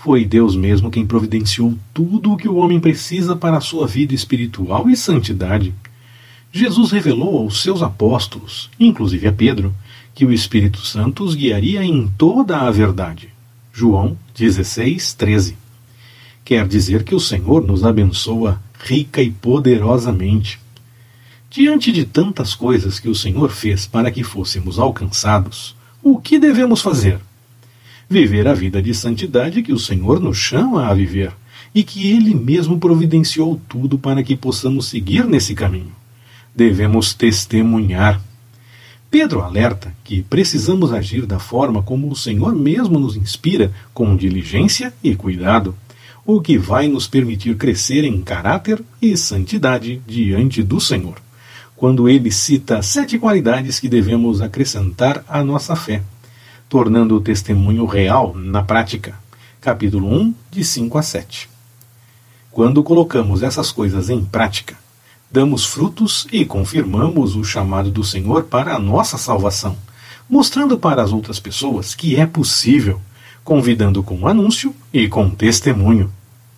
Foi Deus mesmo quem providenciou tudo o que o homem precisa para a sua vida espiritual e santidade. Jesus revelou aos seus apóstolos, inclusive a Pedro, que o Espírito Santo os guiaria em toda a verdade. João 16, 13. Quer dizer que o Senhor nos abençoa rica e poderosamente. Diante de tantas coisas que o Senhor fez para que fôssemos alcançados, o que devemos fazer? Viver a vida de santidade que o Senhor nos chama a viver e que Ele mesmo providenciou tudo para que possamos seguir nesse caminho. Devemos testemunhar. Pedro alerta que precisamos agir da forma como o Senhor mesmo nos inspira, com diligência e cuidado, o que vai nos permitir crescer em caráter e santidade diante do Senhor. Quando ele cita sete qualidades que devemos acrescentar à nossa fé tornando o testemunho real na prática. Capítulo 1, de 5 a 7. Quando colocamos essas coisas em prática, damos frutos e confirmamos o chamado do Senhor para a nossa salvação, mostrando para as outras pessoas que é possível, convidando com anúncio e com testemunho.